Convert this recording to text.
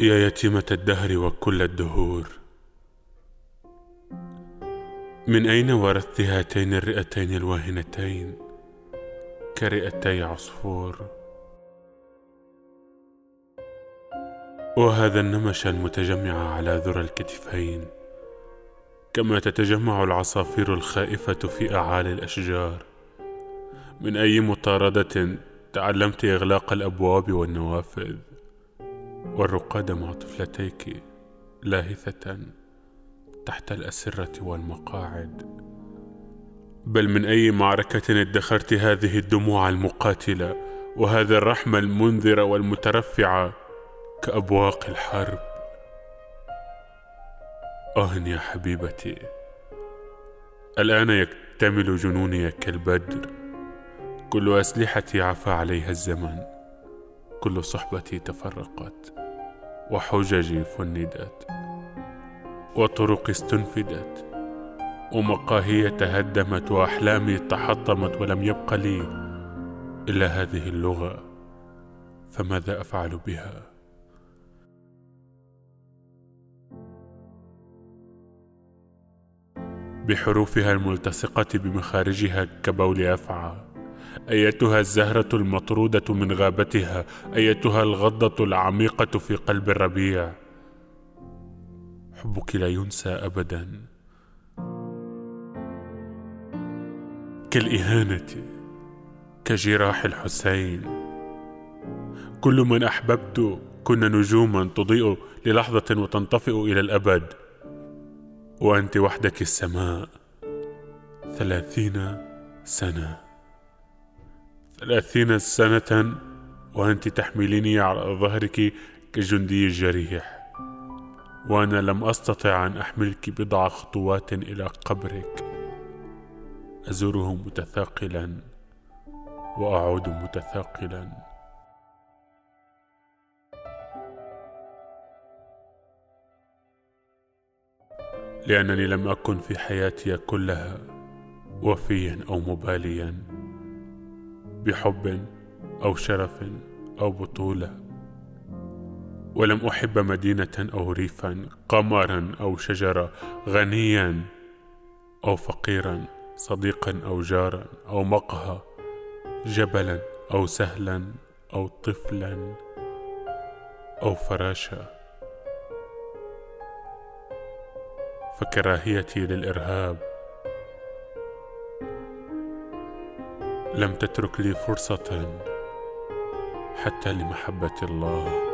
يا يتيمة الدهر وكل الدهور. من أين ورثت هاتين الرئتين الواهنتين؟ كرئتي عصفور. وهذا النمش المتجمع على ذرى الكتفين. كما تتجمع العصافير الخائفة في أعالي الأشجار. من أي مطاردة تعلمت إغلاق الأبواب والنوافذ؟ والرقاد مع طفلتيك لاهثة تحت الأسرة والمقاعد. بل من أي معركة ادخرت هذه الدموع المقاتلة؟ وهذا الرحم المنذر والمترفع كأبواق الحرب. آه يا حبيبتي. الآن يكتمل جنوني كالبدر. كل أسلحتي عفى عليها الزمن كل صحبتي تفرقت. وحججي فندت وطرقي استنفدت ومقاهي تهدمت وأحلامي تحطمت ولم يبق لي إلا هذه اللغة فماذا أفعل بها؟ بحروفها الملتصقة بمخارجها كبول أفعى أيتها الزهرة المطرودة من غابتها؟ أيتها الغضة العميقة في قلب الربيع؟ حبك لا ينسى أبدا. كالإهانة كجراح الحسين. كل من أحببت كنا نجوما تضيء للحظة وتنطفئ إلى الأبد. وأنت وحدك السماء ثلاثين سنة. ثلاثين سنة وأنت تحمليني على ظهرك كجندي الجريح وأنا لم أستطع أن أحملك بضع خطوات إلى قبرك. أزوره متثاقلا وأعود متثاقلا. لأنني لم أكن في حياتي كلها وفيا أو مباليا. بحب أو شرف أو بطولة. ولم أحب مدينة أو ريفا قمرا أو شجرة غنيا أو فقيرا صديقا أو جارا أو مقهى جبلا أو سهلا أو طفلا أو فراشة فكراهيتي للإرهاب لم تترك لي فرصة حتى لمحبة الله.